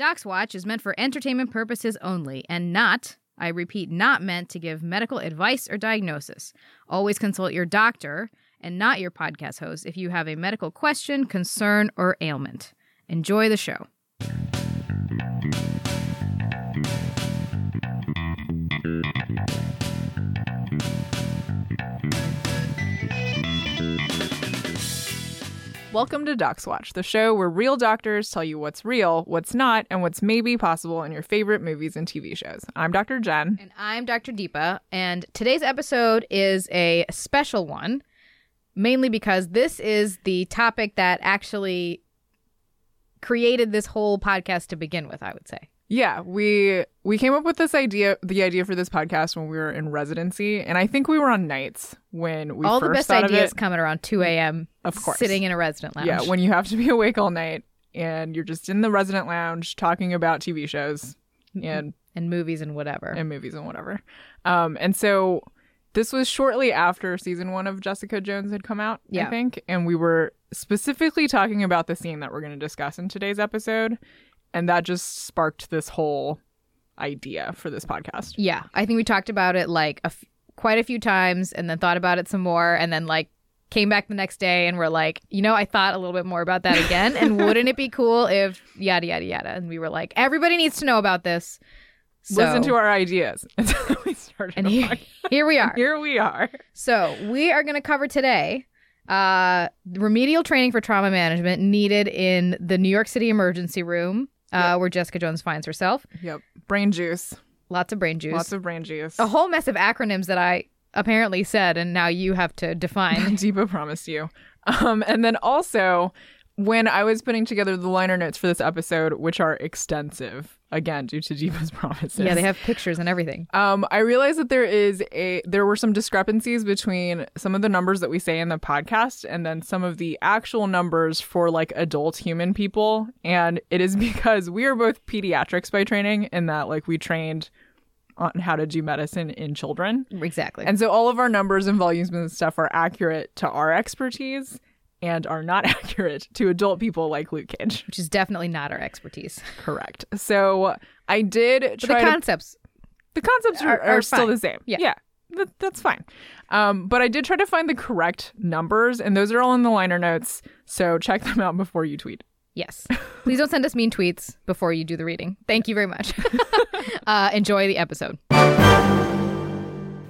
Docs Watch is meant for entertainment purposes only and not, I repeat, not meant to give medical advice or diagnosis. Always consult your doctor and not your podcast host if you have a medical question, concern, or ailment. Enjoy the show. Welcome to Docs Watch, the show where real doctors tell you what's real, what's not, and what's maybe possible in your favorite movies and TV shows. I'm Dr. Jen. And I'm Dr. Deepa, and today's episode is a special one, mainly because this is the topic that actually created this whole podcast to begin with, I would say. Yeah, we we came up with this idea, the idea for this podcast when we were in residency, and I think we were on nights when we All the best ideas coming around 2 a.m. Of course. Sitting in a resident lounge. Yeah, when you have to be awake all night and you're just in the resident lounge talking about TV shows and and movies and whatever. and movies and whatever. Um, and so this was shortly after season one of Jessica Jones had come out, Yeah. I think, and we were specifically talking about the scene that we're going to discuss in today's episode, and that just sparked this whole idea for this podcast. Yeah, I think we talked about it like a f- quite a few times, and then thought about it some more, and then like came back the next day and we're like, you know, I thought a little bit more about that again, and wouldn't it be cool if yada yada yada? And we were like, everybody needs to know about this. So, Listen to our ideas. And so we started. and here, here we are. Here we are. So we are going to cover today uh, remedial training for trauma management needed in the New York City emergency room, uh, where Jessica Jones finds herself. Yep. Brain juice. Lots of brain juice. Lots of brain juice. a whole mess of acronyms that I apparently said, and now you have to define. Deepa promised you. Um, and then also, when I was putting together the liner notes for this episode, which are extensive, again due to Deepa's promises. yeah, they have pictures and everything. Um, I realized that there is a there were some discrepancies between some of the numbers that we say in the podcast and then some of the actual numbers for like adult human people, and it is because we are both pediatrics by training, in that like we trained on how to do medicine in children. Exactly. And so all of our numbers and volumes and stuff are accurate to our expertise and are not accurate to adult people like Luke Cage. which is definitely not our expertise. Correct. So I did But try the to concepts, the concepts are, are- are, are still the same. Yeah. Yeah. That, that's fine. Um, but I did try to find the correct numbers, and those are all in the liner notes. So check them out before you tweet. yes. Please don't send us mean tweets before you do the reading. Thank you very much. uh, enjoy the episode.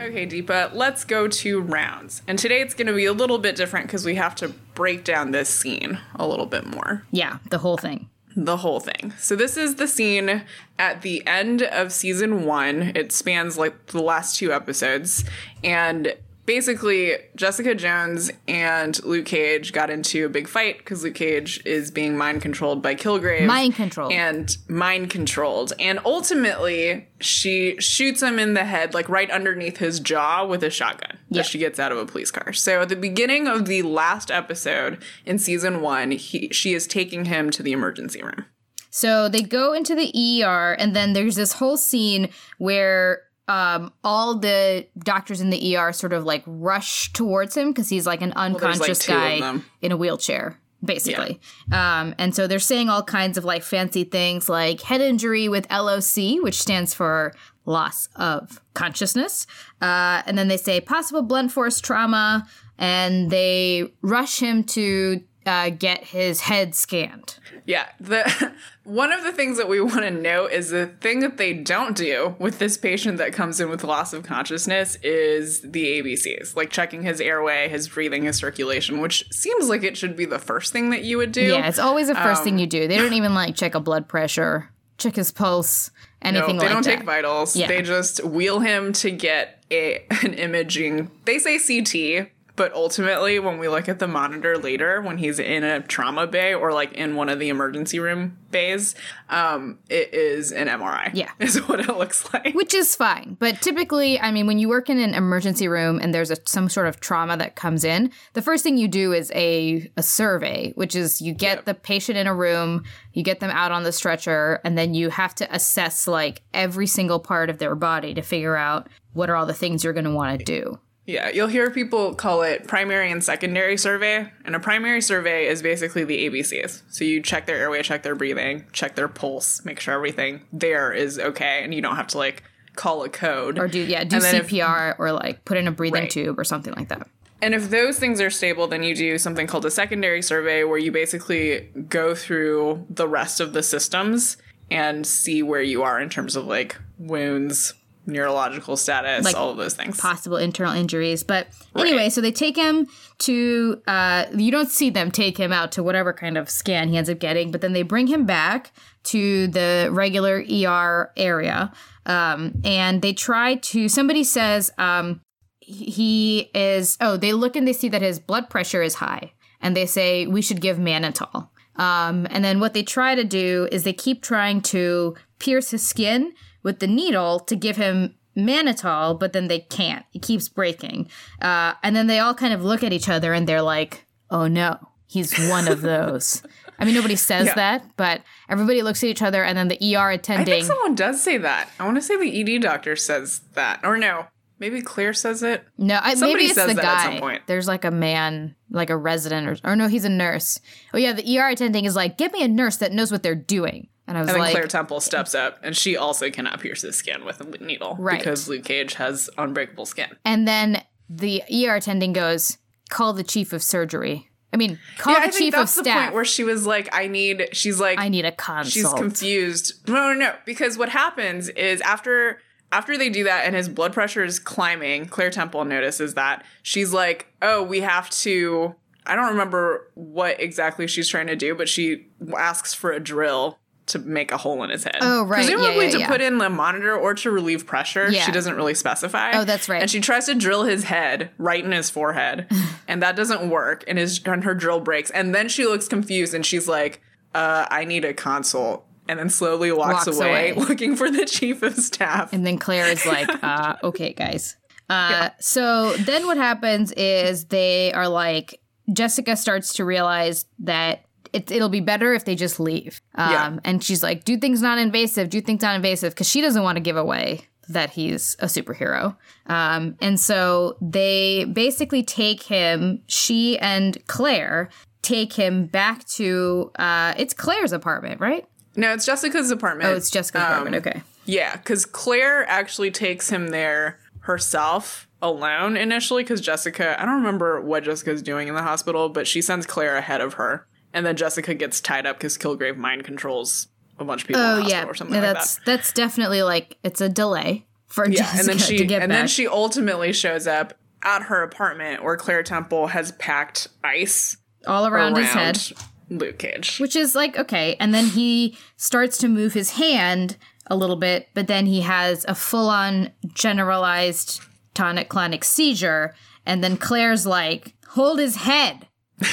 Okay, Deepa, let's go to rounds. And today it's going to be a little bit different because we have to break down this scene a little bit more. Yeah, the whole thing. The whole thing. So, this is the scene at the end of season one. It spans like the last two episodes. And basically, Jessica Jones and Luke Cage got into a big fight because Luke Cage is being mind controlled by Kilgrave. Mind controlled. And mind controlled. And ultimately, she shoots him in the head, like right underneath his jaw with a shotgun that she gets out of a police car. So at the beginning of the last episode in season one, he, she is taking him to the emergency room. So they go into the ER, and then there's this whole scene where um, all the doctors in the ER sort of like rush towards him because he's like an unconscious two of guy in a wheelchair. Basically. Um, and so they're saying all kinds of like fancy things like head injury with LOC, which stands for loss of consciousness. Uh, and then they say possible blunt force trauma, and they rush him to uh, get his head scanned. Yeah, the one of the things that we want to note is the thing that they don't do with this patient that comes in with loss of consciousness is the ABCs, like checking his airway, his breathing, his circulation, which seems like it should be the first thing that you would do. Yeah, it's always the first Um, thing you do. They don't even like check a blood pressure, check his pulse, No, anything they like don't that. take vitals. Yeah. They just wheel him to get a an imaging. They say CT, but ultimately, when we look at the monitor later, when he's in a trauma bay or like in one of the emergency room bays, um, it is an MRI. Yeah. is what it looks like. Which is fine. But typically, I mean, when you work in an emergency room and there's a, some sort of trauma that comes in, the first thing you do is a, a survey, which is you get the patient in a room, you get them out on the stretcher, and then you have to assess like every single part of their body to figure out what are all the things you're going to want to do. Yeah, you'll hear people call it primary and secondary survey. And a primary survey is basically the ABCs. So you check their airway, check their breathing, check their pulse, make sure everything there is okay, and you don't have to like call a code. Or do yeah, do And then if- CPR or like put in a breathing Right. tube or something like that. And if those things are stable, then you do something called a secondary survey where you basically go through the rest of the systems and see where you are in terms of like wounds, neurological status, Like, all of those things. possible internal injuries. But anyway, so they take him to, uh, you don't see them take him out to whatever kind of scan he ends up getting, but then they bring him back to the regular ER area. Um, and they try to, somebody says, um, he is, oh, they look and they see that his blood pressure is high. And they say, we should give mannitol. Um, and then what they try to do is they keep trying to pierce his skin with the needle to give him mannitol, but then they can't. It keeps breaking. Uh, and then they all kind of look at each other and they're like, oh no, he's one of those. I mean, nobody says Yeah. that, but everybody looks at each other, and then the ER I attending. think someone does say that. I want to say the ED doctor says that. Or no, maybe Claire says it. No, I, Somebody maybe it's says the guy. at some point. There's like a man, like a resident, or, or no, he's a nurse. Oh yeah, the ER attending is like, get me a nurse that knows what they're doing. And I was And then like, Claire Temple steps up and she also cannot pierce his skin with a needle. Right. Because Luke Cage has unbreakable skin. and then the ER attending goes, call the chief of surgery. I mean, call yeah, the I think chief of that's the staff. point where she was like, I need, she's like, I need a consult. she's confused. No, no, no. Because what happens is after after they do that and his blood pressure is climbing, Claire Temple notices that she's like, "Oh, we have to." I don't remember what exactly she's trying to do, but she asks for a drill to make a hole in his head. Oh, right. Presumably yeah, to yeah. put in the monitor or to relieve pressure. Yeah. She doesn't really specify. Oh, that's right. And she tries to drill his head right in his forehead, and that doesn't work. And his and her drill breaks. And then she looks confused, and she's like, uh, "I need a consult." And then slowly walks, Walks away, away. looking for the chief of staff. And then Claire is like, uh, okay, guys. Uh, So then what happens is they are like, Jessica starts to realize that it, it'll be better if they just leave. Um, Yeah. And she's like, do things non invasive, do things non invasive, because she doesn't want to give away that he's a superhero. Um, and so they basically take him, she and Claire take him back to, uh, it's Claire's apartment, right? no, it's Jessica's apartment. Oh, it's Jessica's Um, apartment. Okay. Yeah, because Claire actually takes him there herself alone initially. Because Jessica, I don't remember what Jessica's doing in the hospital, but she sends Claire ahead of her, and then Jessica gets tied up because Kilgrave mind controls a bunch of people. Oh yeah, or something No, like that's that. that's definitely like it's a delay for Yeah, Jessica and then she to get and back. then she ultimately shows up at her apartment where Claire Temple has packed ice all around, around his head, Luke Cage. which is like okay. And then he starts to move his hand a little bit, but then he has a full-on generalized tonic-clonic seizure, and then Claire's like, "Hold his head."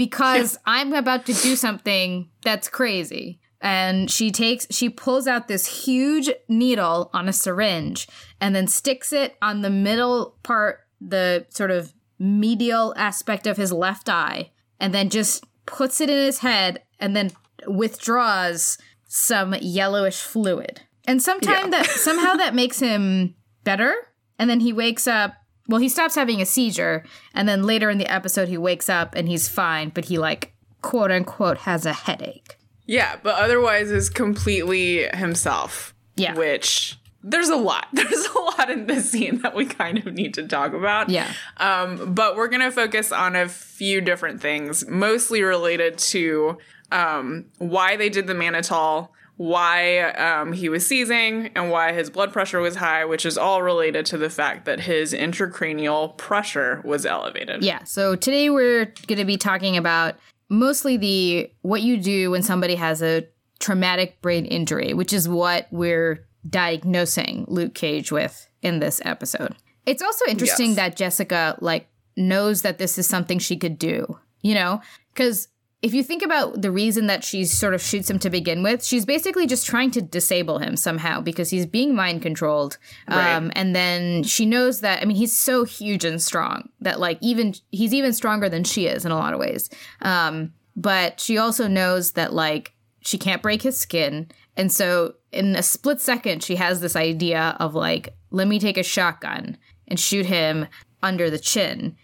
because I'm about to do something that's crazy. And she takes, she pulls out this huge needle on a syringe and then sticks it on the middle part, the sort of medial aspect of his left eye, and then just puts it in his head and then withdraws some yellowish fluid. And sometime Yeah. that somehow that makes him better. And then he wakes up. Well, he stops having a seizure, and then later in the episode, he wakes up and he's fine, but he like quote unquote has a headache. Yeah, but otherwise is completely himself. Yeah. Which there's a lot. There's a lot in this scene that we kind of need to talk about. Yeah. Um, but we're gonna focus on a few different things, mostly related to um, why they did the mannitol, why um, he was seizing, and why his blood pressure was high, which is all related to the fact that his intracranial pressure was elevated. Yeah. So today we're going to be talking about mostly the what you do when somebody has a traumatic brain injury, which is what we're diagnosing Luke Cage with in this episode. It's also interesting Yes. that Jessica like knows that this is something she could do, you know? Cuz if you think about the reason that she sort of shoots him to begin with, she's basically just trying to disable him somehow because he's being mind controlled. Right. Um, and then she knows that, I mean, he's so huge and strong that, like, even he's even stronger than she is in a lot of ways. Um, but she also knows that, like, she can't break his skin. And so, in a split second, she has this idea of, like, let me take a shotgun and shoot him under the chin,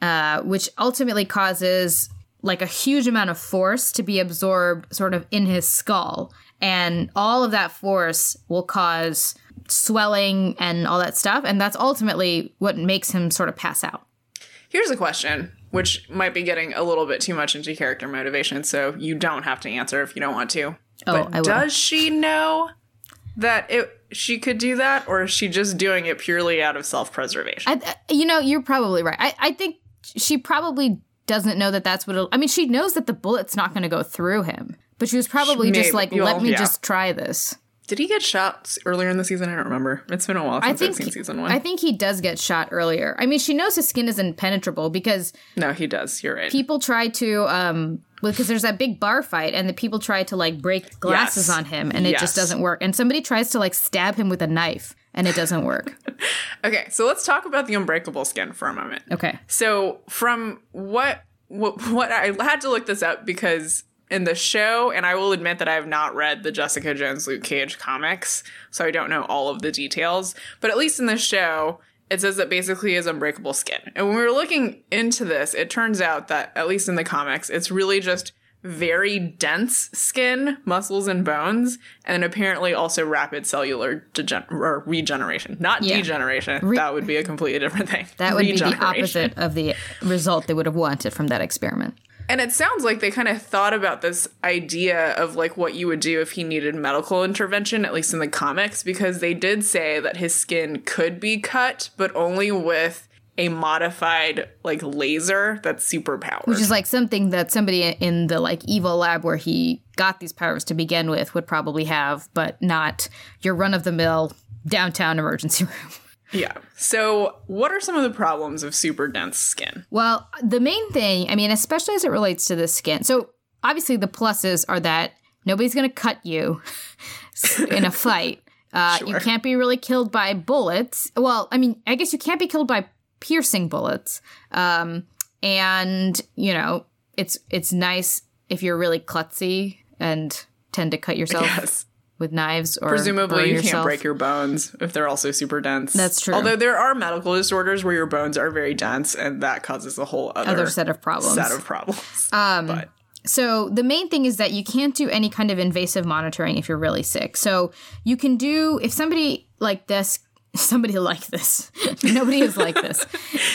uh, which ultimately causes like a huge amount of force to be absorbed sort of in his skull. And all of that force will cause swelling and all that stuff. And that's ultimately what makes him sort of pass out. Here's a question, which might be getting a little bit too much into character motivation, so you don't have to answer if you don't want to. Oh, but does she know that it she could do that, or is she just doing it purely out of self preservation? You know, you're probably right. I, I think she probably doesn't know that that's what it'll. I mean, she knows that the bullet's not going to go through him, but she was probably just like, Well, let me yeah. just try this. Did he get shot earlier in the season? I don't remember. It's been a while I since think I've seen season one. I think he does get shot earlier. I mean, she knows his skin is impenetrable because no, he does. You're right. people try to um because there's that big bar fight and the people try to like break glasses Yes. on him and it Yes. just doesn't work. And somebody tries to like stab him with a knife and it doesn't work. okay, so let's talk about the unbreakable skin for a moment. Okay. So from what what, what I had to look this up because in the show, and I will admit that I have not read the Jessica Jones Luke Cage comics, so I don't know all of the details. But at least in the show, it says that basically is unbreakable skin. And when we were looking into this, it turns out that at least in the comics, it's really just very dense skin, muscles, and bones, and apparently also rapid cellular degen- or regeneration. Not Yeah. degeneration. that would be a completely different thing. That would be the opposite of the result they would have wanted from that experiment. And it sounds like they kind of thought about this idea of like what you would do if he needed medical intervention, at least in the comics, because they did say that his skin could be cut, but only with a modified like laser that's super powered. Which is like something that somebody in the like evil lab where he got these powers to begin with would probably have, but not your run of the mill downtown emergency room. yeah. So, what are some of the problems of super dense skin? Well, the main thing, I mean, especially as it relates to the skin. So, obviously, the pluses are that nobody's going to cut you in a fight. Uh, You can't be really killed by bullets. Well, I mean, I guess you can't be killed by piercing bullets. Um, and you know, it's it's nice if you're really klutzy and tend to cut yourself Yes. with knives or Presumably, you yourself. can't break your bones if they're also super dense. That's true. Although there are medical disorders where your bones are very dense, and that causes a whole other, other set of problems. set of problems. Um, but So the main thing is that you can't do any kind of invasive monitoring if you're really sick. So you can do if somebody like this somebody like this. Nobody is like this.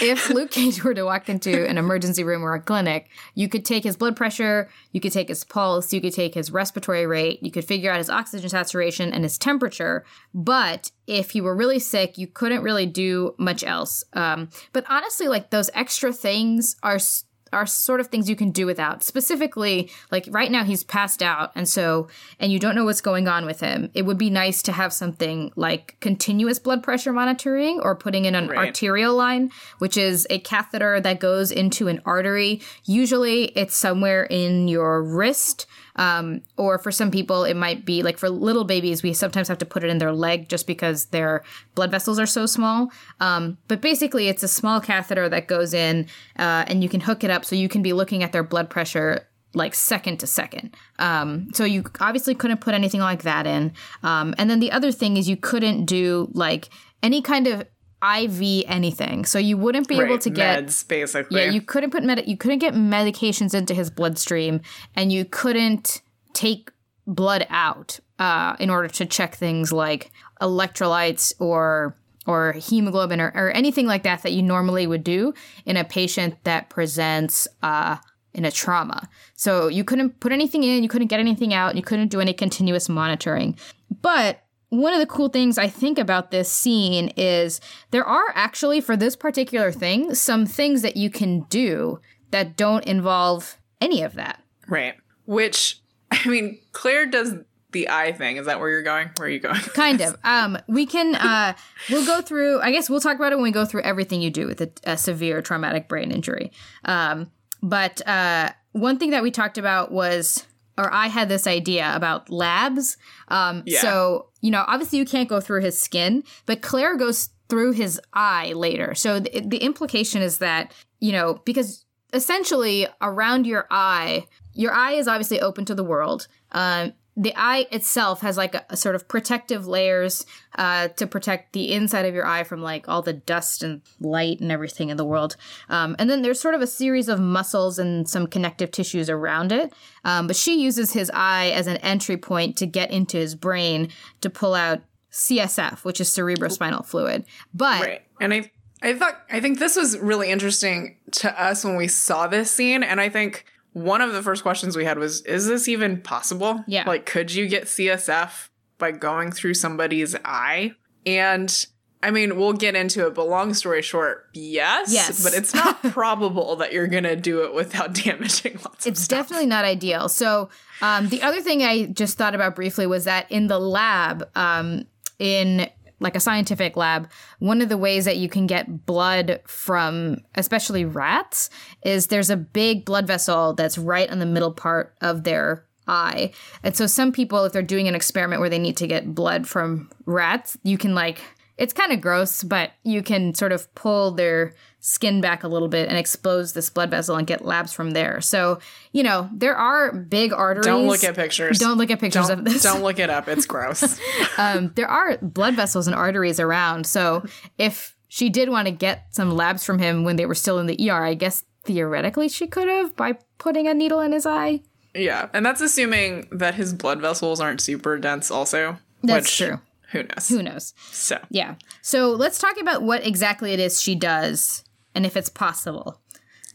If Luke Cage were to walk into an emergency room or a clinic, you could take his blood pressure, you could take his pulse, you could take his respiratory rate, you could figure out his oxygen saturation and his temperature. But if he were really sick, you couldn't really do much else. Um, but honestly, like those extra things are. s- are sort of things you can do without. Specifically, like right now he's passed out and so and you don't know what's going on with him. It would be nice to have something like continuous blood pressure monitoring or putting in an Right. arterial line, which is a catheter that goes into an artery. Usually it's somewhere in your wrist. Um, or for some people, it might be like for little babies, we sometimes have to put it in their leg just because their blood vessels are so small. Um, but basically, it's a small catheter that goes in uh, and you can hook it up so you can be looking at their blood pressure like second to second. Um, so you obviously couldn't put anything like that in. Um, and then the other thing is you couldn't do like any kind of IV anything. So you wouldn't be able right, to get meds, basically. yeah, you couldn't put med- you couldn't get medications into his bloodstream, and you couldn't take blood out uh, in order to check things like electrolytes or or hemoglobin or, or anything like that that you normally would do in a patient that presents uh, in a trauma. So you couldn't put anything in, you couldn't get anything out, you couldn't do any continuous monitoring. But one of the cool things I think about this scene is there are actually, for this particular thing, some things that you can do that don't involve any of that. Right. Which, I mean, Claire does the eye thing. Is that where you're going? Where are you going? Kind of. Um, we can. Uh, we'll go through. I guess we'll talk about it when we go through everything you do with a, a severe traumatic brain injury. Um, but uh, one thing that we talked about was, or I had this idea about labs. Um, Yeah. So you know, obviously you can't go through his skin, but Claire goes through his eye later. So the, the implication is that you know because essentially around your eye, your eye is obviously open to the world. Um, the eye itself has like a, a sort of protective layers uh, to protect the inside of your eye from like all the dust and light and everything in the world. Um, and then there's sort of a series of muscles and some connective tissues around it. Um, but she uses his eye as an entry point to get into his brain to pull out CSF, which is cerebrospinal fluid. But Right. And I I thought I think this was really interesting to us when we saw this scene and I think one of the first questions we had was is this even possible? Yeah. Like could you get CSF by going through somebody's eye? And I mean, we'll get into it, but long story short, yes. Yes. But it's not probable that you're going to do it without damaging lots of it's definitely not ideal. So um, the other thing I just thought about briefly was that in the lab, um, in like a scientific lab, one of the ways that you can get blood from especially rats is there's a big blood vessel that's right on the middle part of their eye. And so some people, if they're doing an experiment where they need to get blood from rats, you can like it's kind of gross, but you can sort of pull their skin back a little bit and expose this blood vessel and get labs from there. So, you know, there are big arteries. Don't look at pictures. Don't look at pictures Don't, of this. don't look it up. It's gross. Um, there are blood vessels and arteries around. So, if she did want to get some labs from him when they were still in the ER, I guess theoretically she could have by putting a needle in his eye. yeah. And that's assuming that his blood vessels aren't super dense also. That's which, true. Who knows? Who knows? So Yeah. So, let's talk about what exactly it is she does and if it's possible.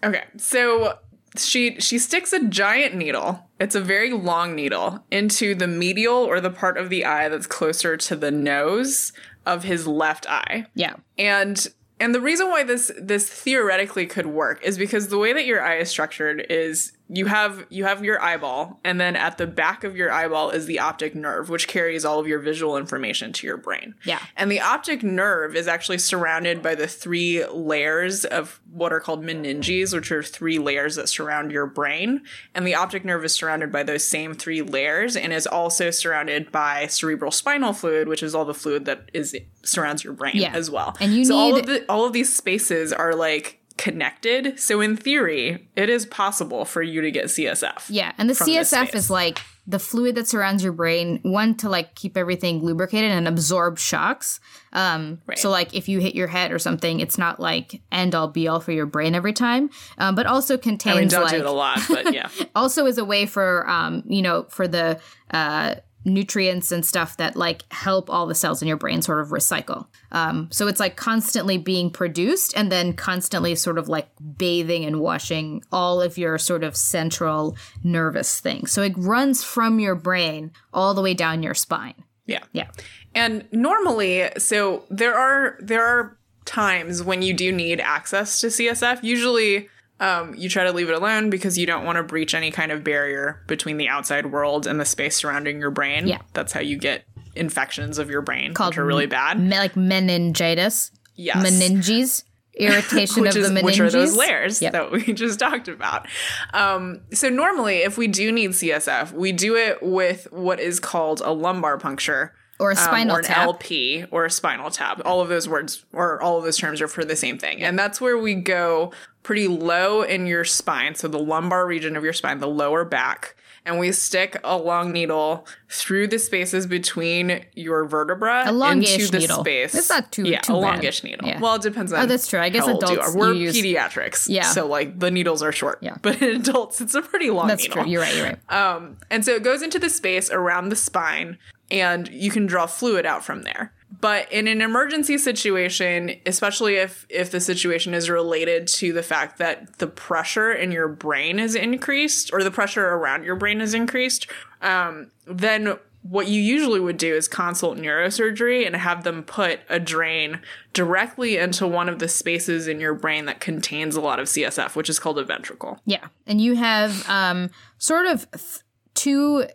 Okay, so she she sticks a giant needle. It's a very long needle into the medial or the part of the eye that's closer to the nose of his left eye. Yeah. And and the reason why this this theoretically could work is because the way that your eye is structured is you have you have your eyeball and then at the back of your eyeball is the optic nerve which carries all of your visual information to your brain. Yeah. And the optic nerve is actually surrounded by the three layers of what are called meninges, which are three layers that surround your brain. And the optic nerve is surrounded by those same three layers and is also surrounded by cerebral spinal fluid, which is all the fluid that is surrounds your brain Yeah. as well. And you so all of the all of these spaces are like connected. So in theory, it is possible for you to get CSF. Yeah, and the CSF is like the fluid that surrounds your brain, one to like keep everything lubricated and absorb shocks. Um, Right. So like if you hit your head or something, it's not like end all be all for your brain every time. Um, but also I mean, contains don't like do it a lot, but yeah. also is a way for um, you know for the uh, nutrients and stuff that like help all the cells in your brain sort of recycle. Um, so it's like constantly being produced and then constantly sort of like bathing and washing all of your sort of central nervous things. So it runs from your brain all the way down your spine. Yeah. Yeah. And normally, so there are there are times when you do need access to CSF. Usually, um, you try to leave it alone because you don't want to breach any kind of barrier between the outside world and the space surrounding your brain. Yeah. that's how you get infections of your brain, Called which are really bad. Me- like meningitis, Yes. meninges, irritation of is the meninges. which are those layers Yep. that we just talked about. Um, so normally, if we do need CSF, we do it with what is called a lumbar puncture. Or a um, spinal or an tap. LP or a spinal tap. All of those words or all of those terms are for the same thing. And that's where we go pretty low in your spine. So the lumbar region of your spine, the lower back. And we stick a long needle through the spaces between your vertebra A longish into the needle. space. It's not too- yeah, too a bad. longish needle. Yeah. Well, it depends on. Oh, that's true. I guess adults. We're use- pediatrics, Yeah. So like the needles are short. Yeah. But in adults, it's a pretty long That's needle. true. You're right. You're right. Um, and so it goes into the space around the spine, and you can draw fluid out from there. But in an emergency situation, especially if if the situation is related to the fact that the pressure in your brain is increased or the pressure around your brain is increased, um, then what you usually would do is consult neurosurgery and have them put a drain directly into one of the spaces in your brain that contains a lot of CSF, which is called a ventricle. Yeah. And you have um, sort of th- two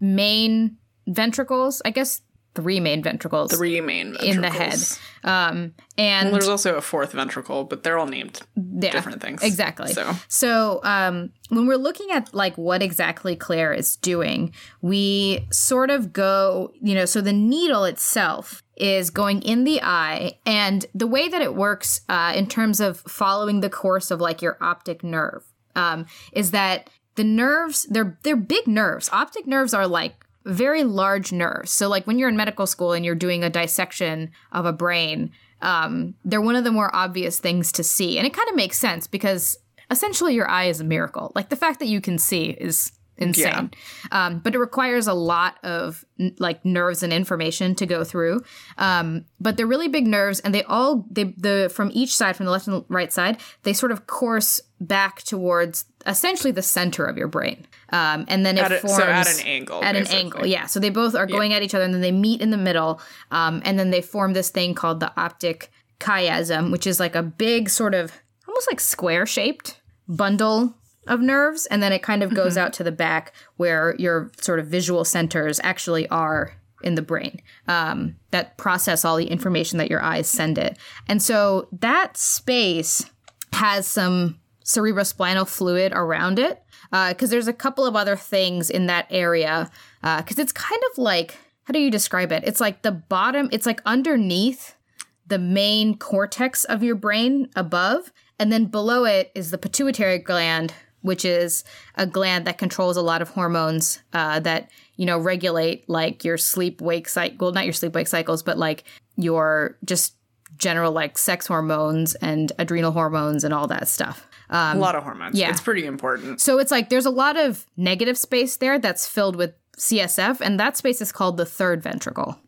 main ventricles, I guess three main ventricles Three main ventricles. in the head. Um, and Well, there's also a fourth ventricle, but they're all named yeah, different things. Exactly. So So, um, when we're looking at like what exactly Claire is doing, we sort of go, you know, so the needle itself is going in the eye, and the way that it works uh, in terms of following the course of like your optic nerve um, is that the nerves they're they're big nerves. Optic nerves are like very large nerves. So, like when you're in medical school and you're doing a dissection of a brain, um, they're one of the more obvious things to see. And it kind of makes sense because essentially your eye is a miracle. Like the fact that you can see is insane. Um, but it requires a lot of n- like nerves and information to go through. Um, but they're really big nerves, and they all they the from each side, from the left and right side, they sort of course back towards essentially the center of your brain. Um, and then it a- forms so at an angle, At an angle, yeah. So they both are going at each other, and then they meet in the middle, um, and then they form this thing called the optic chiasm, which is like a big sort of almost like square shaped bundle of nerves, and then it kind of goes Mm-hmm. out to the back where your sort of visual centers actually are in the brain um, that process all the information that your eyes send it. And so that space has some cerebrospinal fluid around it because there's a couple of other things in that area because it's kind of like how do you describe it? It's like the bottom. It's like underneath the main cortex of your brain above, and then below it is the pituitary gland, which is a gland that controls a lot of hormones uh, that you know regulate like your sleep wake cycle. Well, not your sleep wake cycles, but like your just general like sex hormones and adrenal hormones and all that stuff. A lot of hormones. Um, yeah. It's pretty important. So it's like there's a lot of negative space there that's filled with CSF, and that space is called the third ventricle.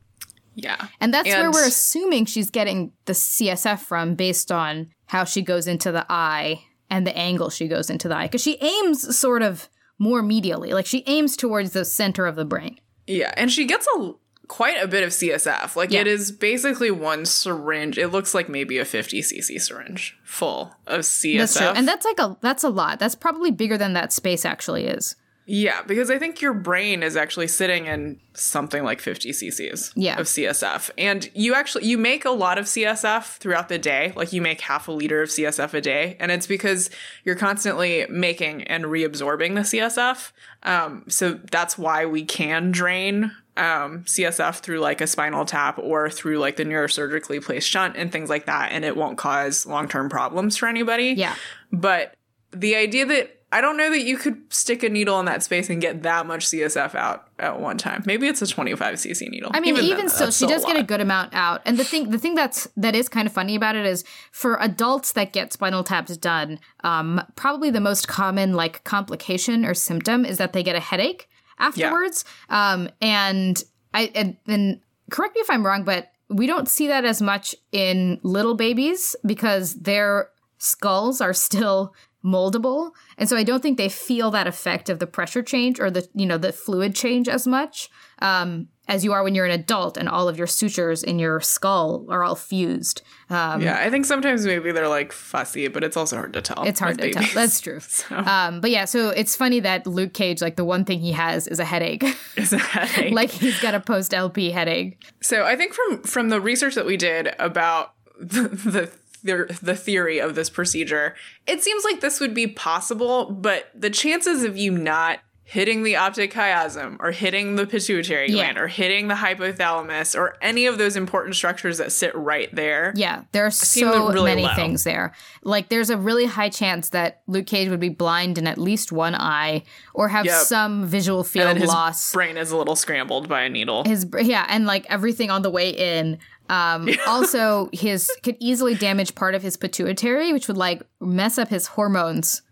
Yeah. And that's where we're assuming she's getting the CSF from based on how she goes into the eye and the angle she goes into the eye. Because she aims sort of more medially, like she aims towards the center of the brain. Yeah, and she gets a quite a bit of CSF. Like Yeah. it is basically one syringe. It looks like maybe a 50 cc syringe full of CSF. That's true. And that's like a that's a lot. That's probably bigger than that space actually is. yeah, because I think your brain is actually sitting in something like 50 cc's Yeah. of CSF. And you actually you make a lot of CSF throughout the day. Like you make half a liter of CSF a day, and it's because you're constantly making and reabsorbing the CSF. Um, so that's why we can drain um, CSF through like a spinal tap or through like the neurosurgically placed shunt and things like that, and it won't cause long term problems for anybody. Yeah. But the idea that I don't know that you could stick a needle in that space and get that much CSF out at one time. Maybe it's a 25 cc needle. I mean, even, still, that's she does get a good amount out. And the thing, the thing that's that is kind of funny about it is for adults that get spinal taps done, um, probably the most common like complication or symptom is that they get a headache afterwards. Um, and I and, and correct me if I'm wrong, but we don't see that as much in little babies because their skulls are still moldable. And so i don't think they feel that effect of the pressure change or the you know the fluid change as much. Um, as you are when you're an adult and all of your sutures in your skull are all fused. Um, Yeah, I think sometimes maybe they're like fussy, but it's also hard to tell. it's hard to tell. that's true. Um, but yeah so it's funny that luke cage like the one thing he has is a headache. It's a headache. like he's got a post lp headache. So I think from from the research that we did about the the the theory of this procedure, it seems like this would be possible, but the chances of you not hitting the optic chiasm or hitting the pituitary Yeah. gland or hitting the hypothalamus or any of those important structures that sit right there. Yeah, there are so really many low. things there. Like, there's a really high chance that Luke Cage would be blind in at least one eye, or have Yep. some visual field loss. brain is a little scrambled by a needle. His yeah, and like everything on the way in. Um, also, his could easily damage part of his pituitary, which would like mess up his hormones,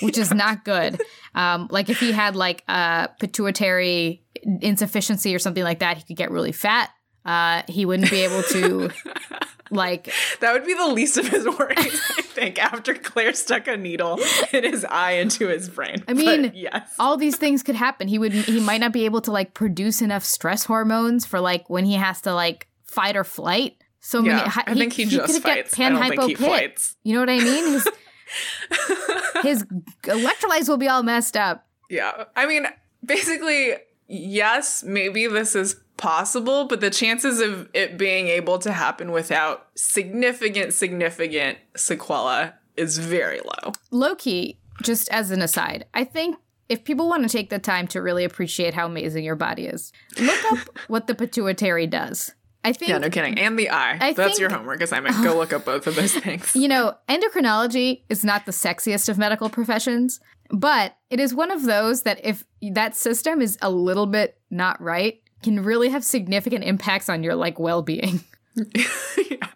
which is not good. Um, like if he had like a pituitary insufficiency or something like that, he could get really fat. Uh, he wouldn't be able to like That would be the least of his worries, I think, after Claire stuck a needle in his eye into his brain. I mean, But yes. all these things could happen. He would he might not be able to like produce enough stress hormones for like when he has to like fight or flight. So Yeah, many. I think he just could've got fights. I don't think he fights. You know what I mean? His, his electrolytes will be all messed up. Yeah. I mean, basically, yes, maybe this is possible, but the chances of it being able to happen without significant, significant sequela is very low. Low key, just as an aside, I think if people want to take the time to really appreciate how amazing your body is, look up what the pituitary does. I think Yeah, no kidding. And the eye. I That's think- your homework assignment. Go look up both of those things. You know, endocrinology is not the sexiest of medical professions. But it is one of those that if that system is a little bit not right, can really have significant impacts on your like well-being.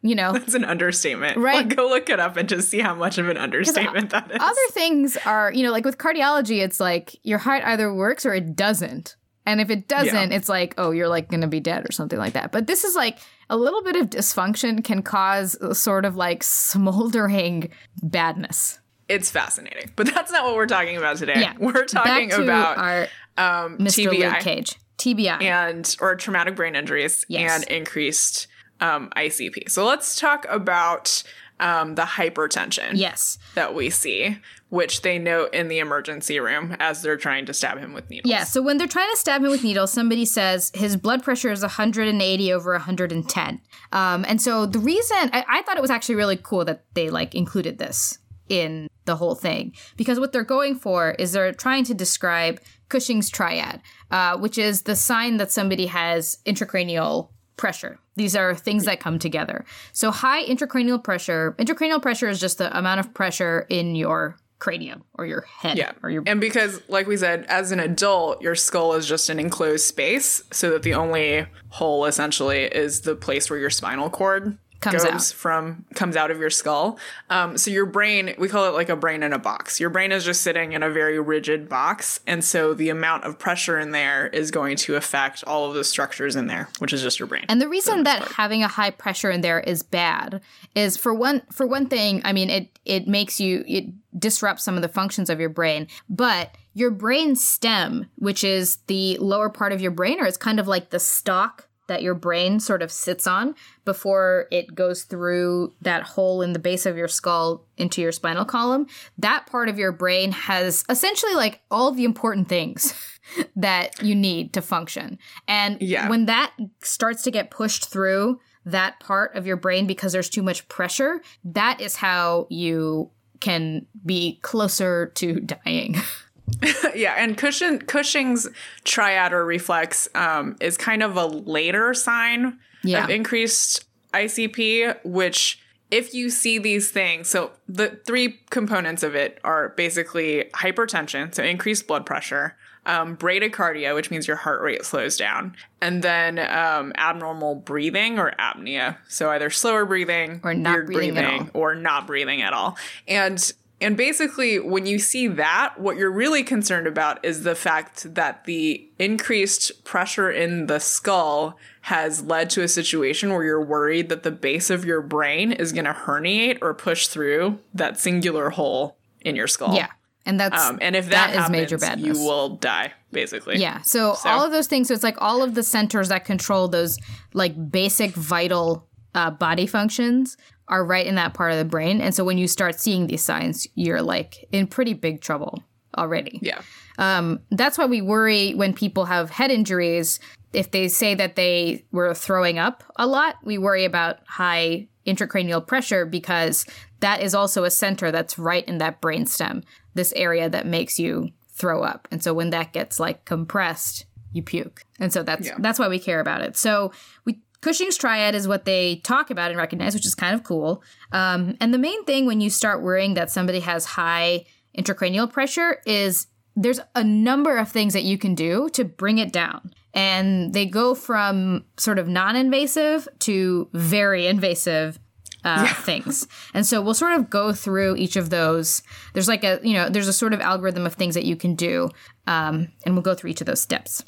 You know, That's an understatement. Right. Like, go look it up and just see how much of an understatement that is. other things are, you know, like with cardiology, it's like your heart either works or it doesn't. And if it doesn't, Yeah. it's like, oh, you're like going to be dead or something like that. But this is like a little bit of dysfunction can cause a sort of like smoldering badness. it's fascinating. But that's not what we're talking about today. Yeah. We're talking about our um, Mr. TBI Luke Cage. TBI. and or traumatic brain injuries Yes. and increased um, ICP. So let's talk about um, the hypertension yes. that we see, which they note in the emergency room as they're trying to stab him with needles. Yeah, so when they're trying to stab him with needles, somebody says his blood pressure is 180 over 110. Um, and so the reason I, I thought it was actually really cool that they like included this in the whole thing because what they're going for is they're trying to describe Cushing's triad, uh, which is the sign that somebody has intracranial pressure. These are things that come together. So high intracranial pressure, intracranial pressure is just the amount of pressure in your cranium or your head Yeah. or your And because, like we said, as an adult, your skull is just an enclosed space, so that the only hole essentially is the place where your spinal cord Comes goes out. from comes out of your skull. Um, so your brain, we call it like a brain in a box. Your brain is just sitting in a very rigid box, and so the amount of pressure in there is going to affect all of the structures in there, which is just your brain. And the reason that having a high pressure in there is bad is for one for one thing, I mean it it makes you it disrupts some of the functions of your brain, but your brain stem, which is the lower part of your brain or it's kind of like the stalk that your brain sort of sits on before it goes through that hole in the base of your skull into your spinal column. That part of your brain has essentially like all the important things that you need to function. And Yeah. when that starts to get pushed through that part of your brain because there's too much pressure, that is how you can be closer to dying. yeah, and Cushing, Cushing's triad or reflex um, is kind of a later sign Yeah. of increased ICP, which if you see these things, so the three components of it are basically hypertension, so increased blood pressure, um, bradycardia, which means your heart rate slows down, and then um, abnormal breathing or apnea, so either slower breathing Or not breathing at or not breathing at all. And and basically when you see that, what you're really concerned about is the fact that the increased pressure in the skull has led to a situation where you're worried that the base of your brain is going to herniate or push through that singular hole in your skull. yeah. And that's Um, and if that, is happens, major badness. you will die, basically. Yeah. So, all of those things. So it's like all of the centers that control those like basic vital uh, body functions are right in that part of the brain. And so when you start seeing these signs, you're like in pretty big trouble already. Yeah. Um, that's why we worry when people have head injuries. If they say that they were throwing up a lot, we worry about high intracranial pressure because that is also a center that's right in that brainstem, this area that makes you throw up. And so when that gets like compressed, you puke. And so that's Yeah. that's why we care about it. So we Cushing's triad is what they talk about and recognize, which is kind of cool. Um, and the main thing when you start worrying that somebody has high intracranial pressure is there's a number of things that you can do to bring it down. And they go from sort of non invasive to very invasive uh, things. And so we'll sort of go through each of those. There's like a, you know, there's a sort of algorithm of things that you can do. Um, and we'll go through each of those steps.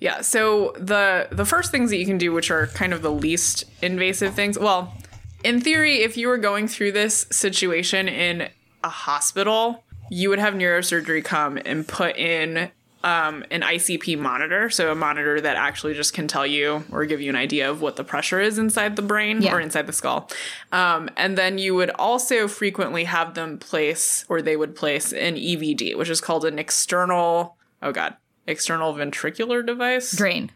Yeah. So the the first things that you can do, which are kind of the least invasive things, well, in theory, if you were going through this situation in a hospital, you would have neurosurgery come and put in um, an ICP monitor, so a monitor that actually just can tell you or give you an idea of what the pressure is inside the brain Yeah. or inside the skull. Um, and then you would also frequently have them place, or they would place an EVD, which is called an external, oh god, external ventricular device Drain.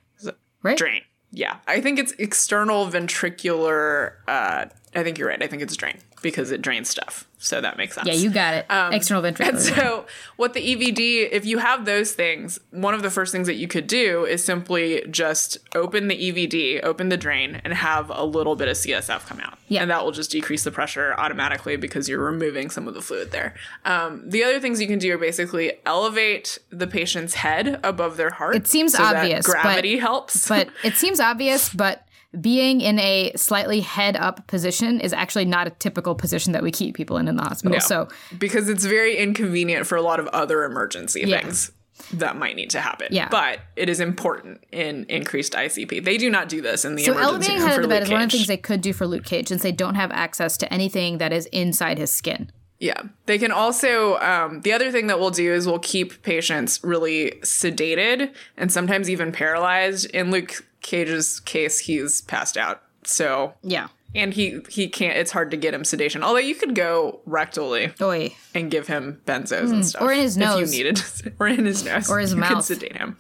Right? drain. Yeah, I think it's external ventricular uh, I think you're right. I think it's drain because it drains stuff. So that makes sense. Yeah, you got it. External And ventricular. so, what the EVD, if you have those things, one of the first things that you could do is simply just open the EVD, open the drain, and have a little bit of CSF come out. Yeah. And that will just decrease the pressure automatically because you're removing some of the fluid there. Um, the other things you can do are basically elevate the patient's head above their heart. It seems so obvious, but- gravity helps. but it seems obvious, but being in a slightly head up position is actually not a typical position that we keep people in in the hospital. No, So because it's very inconvenient for a lot of other emergency Yeah. things that might need to happen. Yeah. But it is important in increased ICP. They do not do this in the So emergency elevating room head for of the bed is one of the things they could do for Luke Cage, since they don't have access to anything that is inside his skin. Yeah. They can also, um, the other thing that we'll do is we'll keep patients really sedated and sometimes even paralyzed. In Luke Cage's case, he's passed out. So, Yeah. and he, he can't, it's hard to get him sedation. Although you could go rectally Oy. and give him benzos and stuff. Hmm. or in his nose. If you needed, or in his nose. Or his you mouth. Could sedate him.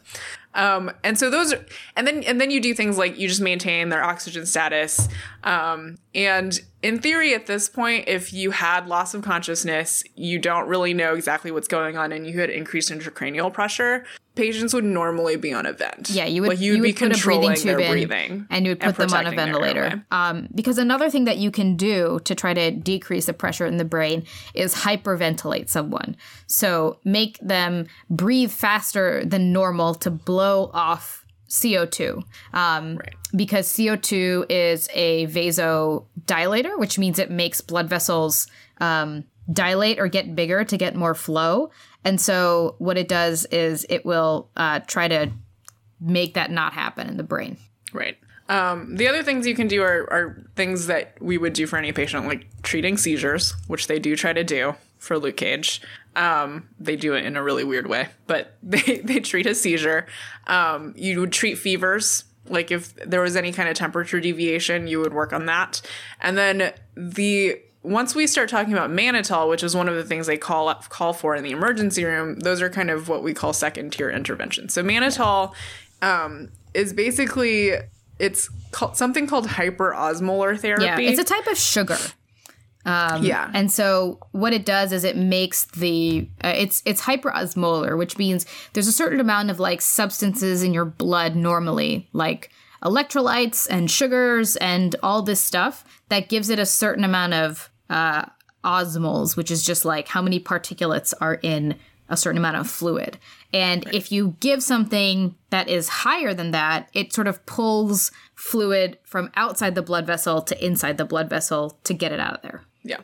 Um, and so those are, and then, and then you do things like you just maintain their oxygen status. Um, and in theory, at this point, if you had loss of consciousness, you don't really know exactly what's going on and you had increased intracranial pressure, patients would normally be on a vent. Yeah, you would. like you would you be would put a controlling breathing their tube in, breathing and you would put them on a ventilator. Um, because another thing that you can do to try to decrease the pressure in the brain is hyperventilate someone. So make them breathe faster than normal to blow off CO2. Um, Because CO2 is a vasodilator, which means it makes blood vessels um, dilate or get bigger to get more flow. And so what it does is it will uh, try to make that not happen in the brain. Right. Um, the other things you can do are, are things that we would do for any patient, like treating seizures, which they do try to do for Luke Cage. Um, they do it in a really weird way, but they, they treat a seizure. Um, you would treat fevers. Like if there was any kind of temperature deviation, you would work on that. And then the once we start talking about mannitol, which is one of the things they call up, call for in the emergency room, those are kind of what we call second tier interventions. So mannitol um, is basically it's called something called hyperosmolar therapy. Yeah, it's a type of sugar. Yeah. And so what it does is it makes the uh, it's it's hyperosmolar, which means there's a certain amount of like substances in your blood normally, like electrolytes and sugars and all this stuff that gives it a certain amount of uh, osmoles, which is just like how many particulates are in a certain amount of fluid. And if you give something that is higher than that, it sort of pulls fluid from outside the blood vessel to inside the blood vessel to get it out of there. Yeah.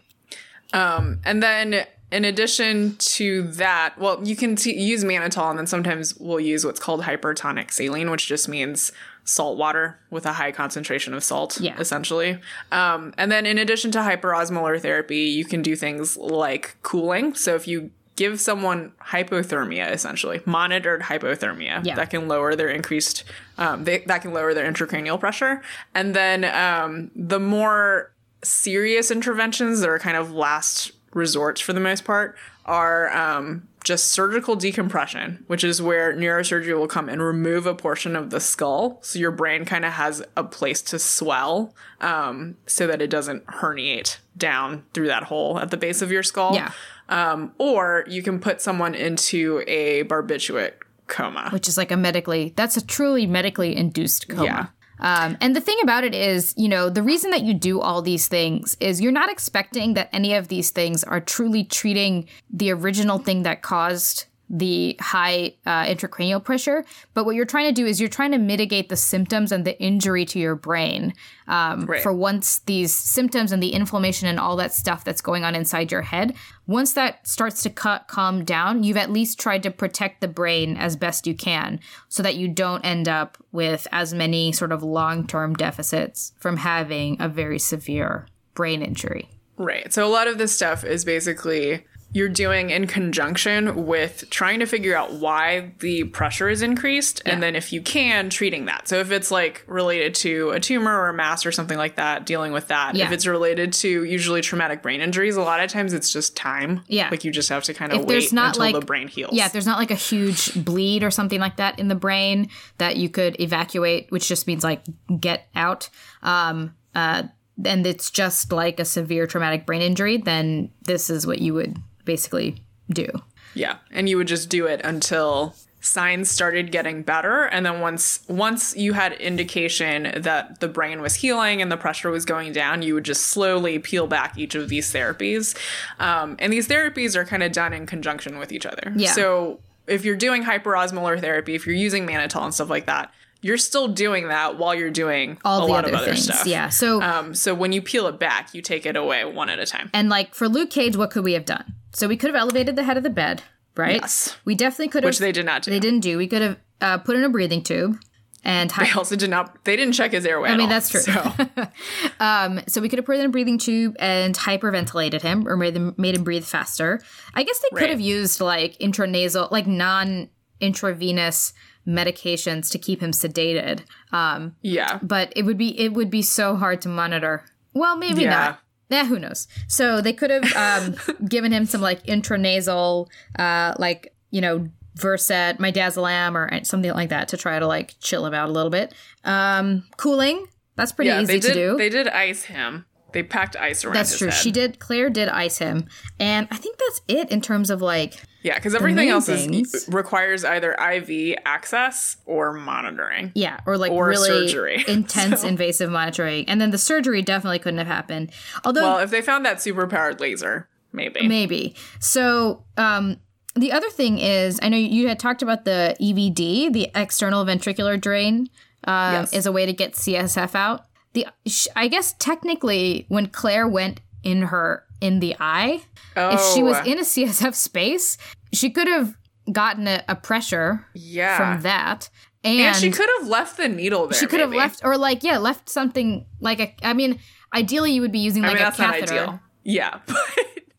Um, and then in addition to that, well, you can t- use mannitol, and then sometimes we'll use what's called hypertonic saline, which just means salt water with a high concentration of salt, Yeah. essentially. Um, and then in addition to hyperosmolar therapy, you can do things like cooling. So if you give someone hypothermia, essentially monitored hypothermia, Yeah. that can lower their increased, um, they, that can lower their intracranial pressure. And then um, the more serious interventions that are kind of last resorts for the most part are um, just surgical decompression, which is where neurosurgery will come and remove a portion of the skull. So your brain kind of has a place to swell um, so that it doesn't herniate down through that hole at the base of your skull. Yeah. Um, or you can put someone into a barbiturate coma. which is like a medically that's a truly medically induced coma. Yeah. Um, and the thing about it is, you know, the reason that you do all these things is you're not expecting that any of these things are truly treating the original thing that caused the high uh, intracranial pressure. But what you're trying to do is you're trying to mitigate the symptoms and the injury to your brain um, Right. for once these symptoms and the inflammation and all that stuff that's going on inside your head. Once that starts to cut, calm down, you've at least tried to protect the brain as best you can so that you don't end up with as many sort of long term deficits from having a very severe brain injury. Right. So a lot of this stuff is basically you're doing in conjunction with trying to figure out why the pressure is increased and then if you can treating that. So if it's like related to a tumor or a mass or something like that, dealing with that. Yeah. If it's related to usually traumatic brain injuries, a lot of times it's just time. Yeah. Like you just have to kind of If there's wait not until like the brain heals. Yeah, if there's not like a huge bleed or something like that in the brain that you could evacuate, which just means like get out. Um, uh, and it's just like a severe traumatic brain injury, then this is what you would basically do. Yeah, and you would just do it until signs started getting better and then once once you had indication that the brain was healing and the pressure was going down you would just slowly peel back each of these therapies um, and these therapies are kind of done in conjunction with each other Yeah. so if you're doing hyperosmolar therapy if you're using mannitol and stuff like that you're still doing that while you're doing All a the other things. stuff Yeah. So um, so when you peel it back you take it away one at a time And like for Luke Cage, what could we have done? So we could have elevated the head of the bed, right? Yes. We definitely could have. which they did not do They didn't do. We could have uh, put in a breathing tube, and They also did not they didn't check his airway I mean all, that's true. so. um, so we could have put in a breathing tube and hyperventilated him, or made him made him breathe faster. I guess they could Right. have used like intranasal, like non intravenous medications to keep him sedated. Um, yeah but it would be it would be so hard to monitor. Well, maybe Yeah. not. Yeah, who knows? So they could have um, given him some like intranasal, uh, like you know, Versed, midazolam, or something like that to try to like chill him out a little bit. Um, cooling, that's pretty yeah, easy they to did. do. They did ice him. They packed ice around. that's true. Head. She did. Claire did ice him, and I think that's it in terms of like Yeah, because everything else things- is requires either IV access or monitoring. Yeah, or like Or really surgery. intense So- invasive monitoring. And then the surgery definitely couldn't have happened. Although Well, if they found that super powered laser, maybe. maybe. So um the other thing is I know you had talked about the EVD, the external ventricular drain, um, Yes. is a way to get CSF out. The I guess technically when Claire went in her in the eye, oh, if she was oh. in a CSF space, she could have gotten a, a pressure yeah, from that. And, and she could have left the needle there. she could have left or like yeah left something like a i mean ideally you would be using I like mean, a that's not catheter ideal. Yeah, but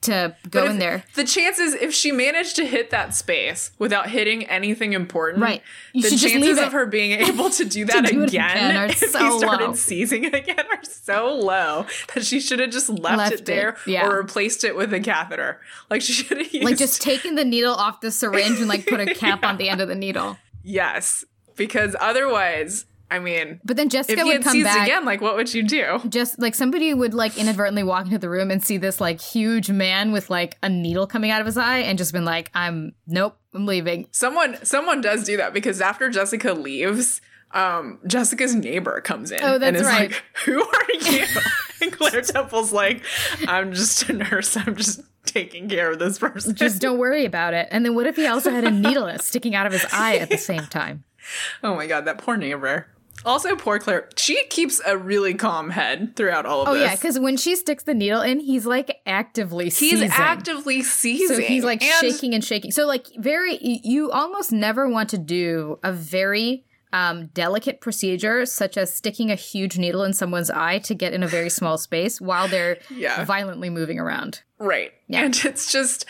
to go if- in there The chances, if she managed to hit that space without hitting anything important, Right. You the chances of it. her being able to do that do again, again are if so he started low. seizing again are so low that she should have just left, Left it it, there yeah. or replaced it with a catheter. Like she should have used like just taking the needle off the syringe and like put a cap on the end of the needle yes, because otherwise, I mean, but then jessica would come back again, like what would you do? just like somebody would like inadvertently walk into the room and see this like huge man with like a needle coming out of his eye and just been like i'm nope i'm leaving Someone, someone does do that because after Jessica leaves. Um, Jessica's neighbor comes in Oh, that's and is right. like, "Who are you?" and Claire Temple's like, "I'm just a nurse. I'm just taking care of this person." just don't worry about it and then what if he also had a needle sticking out of his eye at the same time Oh my god, that poor neighbor. Also, poor Claire. She keeps a really calm head throughout all of oh this. yeah because when she sticks the needle in he's like actively he's seizing. actively seizing. So he's like and shaking and shaking. So like very, you almost never want to do a very um, delicate procedure such as sticking a huge needle in someone's eye to get in a very small space while they're Yeah. violently moving around. Right. Yeah. And it's just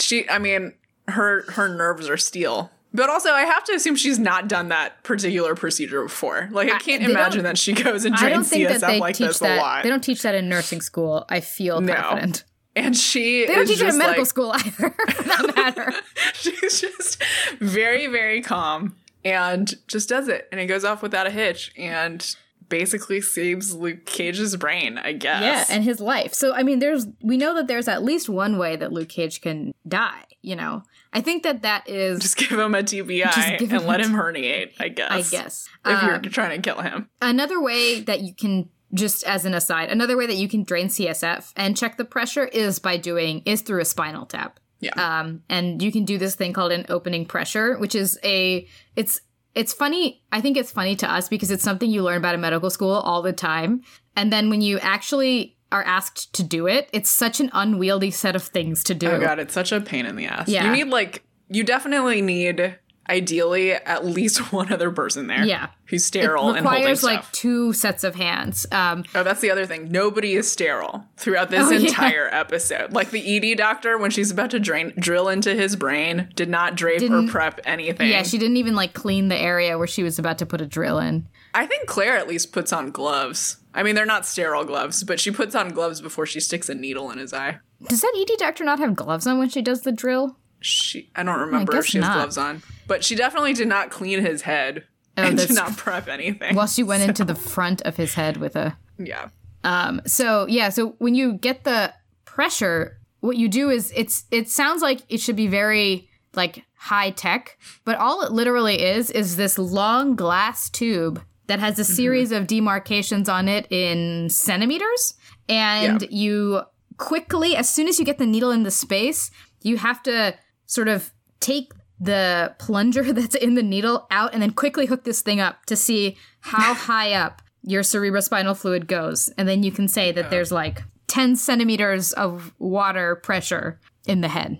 she. I mean, her her nerves are steel. But also, I have to assume she's not done that particular procedure before. Like, I I- can't they imagine that she goes and I drains CSF that they like teach this a lot. They don't teach that in nursing school. I feel No. confident. and she They don't is teach it in medical like, school either, for that matter. she's just very very calm and just does it and it goes off without a hitch and basically saves luke cage's brain i guess Yeah, and his life. So I mean, there's we know that there's at least one way that Luke Cage can die. You know, I think that that is. just give him a tbi give and him let him herniate i guess I guess if you're Um, trying to kill him Another way that you can just as an aside, another way that you can drain CSF and check the pressure is by doing is through a spinal tap. Yeah. Um, and you can do this thing called an opening pressure, which is a it's it's funny. I think it's funny to us because it's something you learn about in medical school all the time. And then when you actually are asked to do it, it's such an unwieldy set of things to do. oh god it's such a pain in the ass Yeah. you need like you definitely need ideally at least one other person there Yeah. who's sterile it and holding requires stuff like two sets of hands. Um, Oh, that's the other thing. Nobody is sterile throughout this Oh, yeah. entire episode. Like the ED doctor, when she's about to drain drill into his brain, did not drape Didn't- or prep anything. yeah, she didn't even like clean the area where she was about to put a drill in. I think Claire at least puts on gloves. I mean, they're not sterile gloves, but she puts on gloves before she sticks a needle in his eye. Does that ED doctor not have gloves on when she does the drill? She, I don't remember if guess she has gloves on, but she definitely did not clean his head Oh, and did not prep anything. Well, she went into the front of his head with a. yeah. Um, so yeah, so when you get the pressure, what you do is it's it sounds like it should be very like high tech, but all it literally is is this long glass tube that has a mm-hmm. series of demarcations on it in centimeters, and Yeah. you quickly, as soon as you get the needle in the space, you have to sort of take the plunger that's in the needle out and then quickly hook this thing up to see how high up your cerebrospinal fluid goes. And then you can say that there's like 10 centimeters of water pressure in the head.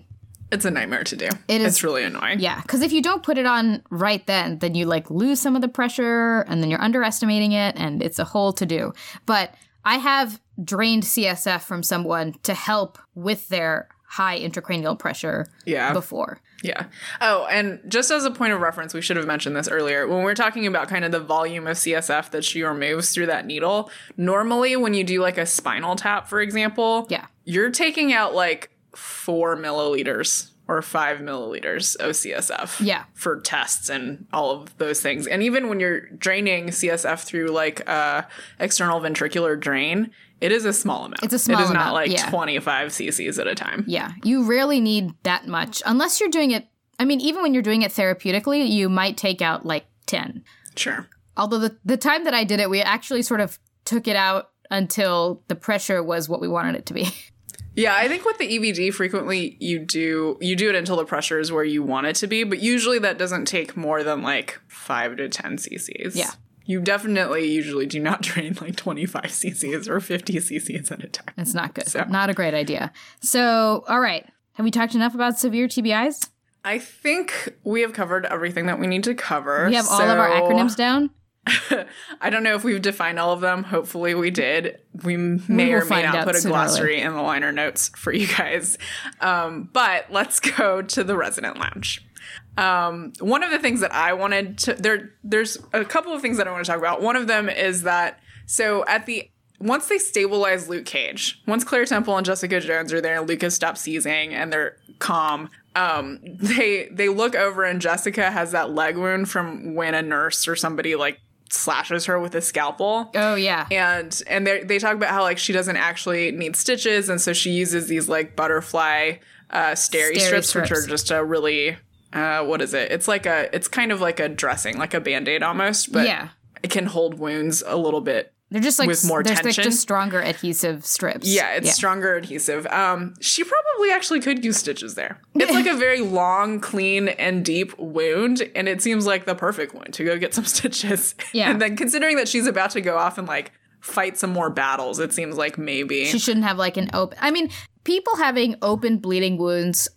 It's a nightmare to do. It is- It's really annoying. Yeah, because if you don't put it on right then, then you like lose some of the pressure and then you're underestimating it and it's a whole to do. But I have drained CSF from someone to help with their high intracranial pressure Yeah. before. Yeah. Oh, and just as a point of reference, we should have mentioned this earlier. When we're talking about kind of the volume of CSF that she removes through that needle, normally when you do like a spinal tap, for example, Yeah. you're taking out like four milliliters or five milliliters of CSF. Yeah. For tests and all of those things. And even when you're draining CSF through like a external ventricular drain, it is a small amount. It's a small amount. It is not like yeah. 25 cc's at a time. Yeah, you rarely need that much unless you're doing it. I mean, even when you're doing it therapeutically, you might take out like 10. Sure. Although the, the time that I did it, we actually sort of took it out until the pressure was what we wanted it to be. Yeah, I think with the EVD, frequently you do you do it until the pressure is where you want it to be, but usually that doesn't take more than like five to ten cc's. Yeah. you definitely usually do not drain like twenty five cc's or fifty cc's at a time. It's not good. So- Not a great idea. So, all right. Have we talked enough about severe TBIs? I think we have covered everything that we need to cover. We have all of our acronyms down. I don't know if we've defined all of them. Hopefully, we did. We may will or may not put a sooner or later. glossary in the liner notes for you guys. Um, but let's go to the resident lounge. Um, one of the things that I wanted to there, there's a couple of things that I want to talk about. One of them is that so at the once they stabilize Luke Cage, once Claire Temple and Jessica Jones are there, and Luke has stopped seizing and they're calm. Um, they they look over and Jessica has that leg wound from when a nurse or somebody like slashes her with a scalpel Oh, yeah. and and they they talk about how like she doesn't actually need stitches and so she uses these like butterfly uh steri, Steri strips, which are just a really uh what is it it's like a it's kind of like a dressing like a band-aid almost but Yeah. it can hold wounds a little bit They're just like, with more like tension. just stronger adhesive strips. yeah it's stronger adhesive um she probably actually could use stitches there it's like a very long clean and deep wound and it seems like the perfect one to go get some stitches Yeah. and then considering that she's about to go off and like fight some more battles it seems like maybe She shouldn't have like an open. I mean, people having open bleeding wounds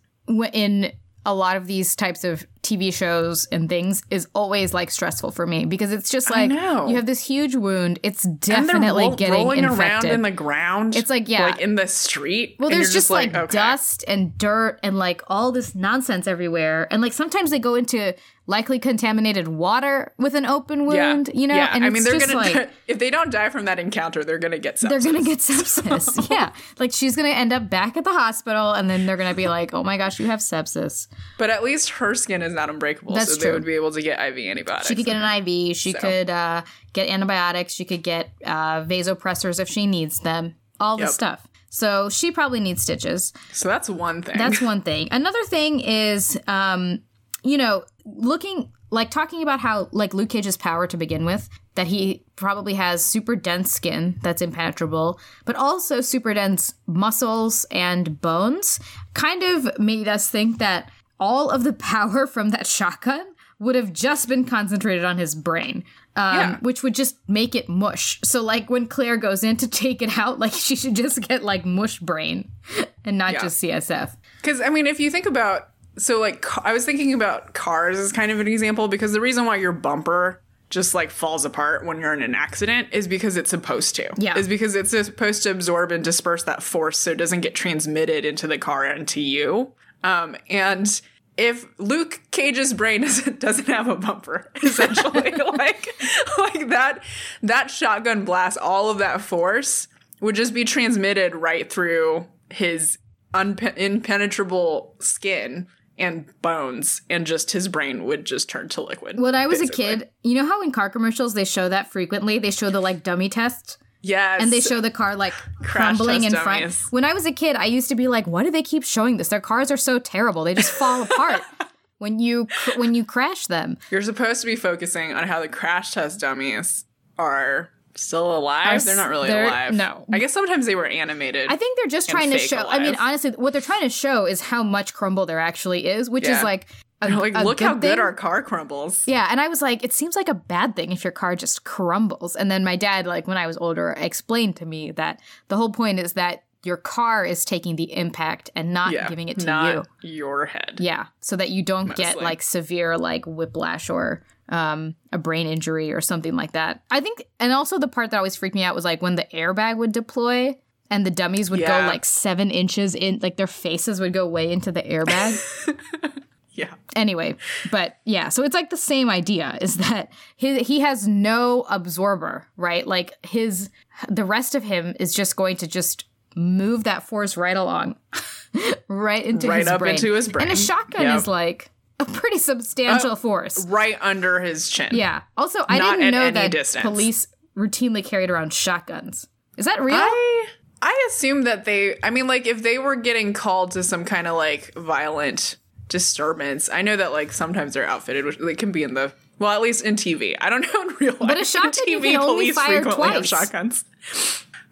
in a lot of these types of TV shows and things is always like stressful for me because it's just like you have this huge wound. It's definitely ro- getting rolling infected. around in the ground. It's like, yeah. like in the street. well, there's you're just, like, okay. dust and dirt and like all this nonsense everywhere. And like sometimes they go into likely contaminated water with an open wound, you know? Yeah, And I mean, they're gonna like if they don't die from that encounter, they're gonna get sepsis. they're gonna get sepsis. yeah. Like she's gonna end up back at the hospital and then they're gonna be like, Oh my gosh, you have sepsis. But at least her skin is not unbreakable, That's so they would be able to get IV antibiotics. She could get an IV. She So. could uh, get antibiotics. She could get uh, vasopressors if she needs them. All this Yep. stuff. So she probably needs stitches. so that's one thing. That's one thing. Another thing is, um, you know, looking like talking about how like Luke Cage's power to begin with, that he probably has super dense skin that's impenetrable, but also super dense muscles and bones, kind of made us think that all of the power from that shotgun would have just been concentrated on his brain. Um, Yeah. which would just make it mush. So, like, when Claire goes in to take it out, like, she should just get, like, mush brain and not Yeah. just CSF. Because I mean, if you think about so like I was thinking about cars as kind of an example because the reason why your bumper just like falls apart when you're in an accident is because it's supposed to. Yeah. Is because it's supposed to absorb and disperse that force so it doesn't get transmitted into the car and to you. Um, and if Luke Cage's brain doesn't, doesn't have a bumper, essentially, like like that that shotgun blast, all of that force would just be transmitted right through his unpe- impenetrable skin and bones, and just his brain would just turn to liquid. When I was basically. a kid, you know how in car commercials they show that frequently? They show the like dummy test Yes. and they show the car like crumbling in front. dummies. When I was a kid, I used to be like, "Why do they keep showing this? Their cars are so terrible. They just fall apart when you when you crash them." You're supposed to be focusing on how the crash test dummies are still alive. Are they're not really they're- alive. no. I guess sometimes they were animated. I think they're just trying to show. I mean, honestly, what they're trying to show is how much crumble there actually is, which Yeah. is like a, like, look how thing. good our car crumbles. Yeah, and I was like, it seems like a bad thing if your car just crumbles. And then my dad, like when I was older, explained to me that the whole point is that your car is taking the impact and not Yeah, giving it to not you. your head. Yeah, so that you don't get like severe like whiplash or um, a brain injury or something like that. I think, and also the part that always freaked me out was like when the airbag would deploy and the dummies would Yeah. go like seven inches in, like their faces would go way into the airbag. Yeah. anyway, but yeah, so it's like the same idea is that he he has no absorber, right? Like his the rest of him is just going to just move that force right along, right into Right his up brain. into his brain. And a shotgun Yep. is like a pretty substantial uh, force. Right under his chin. Yeah. Also, I Not didn't know that distance. police routinely carried around shotguns. Is that real? I I assume that they I mean like if they were getting called to some kind of like violent disturbance, I know that like sometimes they're outfitted which they can be in the well, at least in TV. I don't know in real life. But a shotgun you TV police fire frequently have shotguns.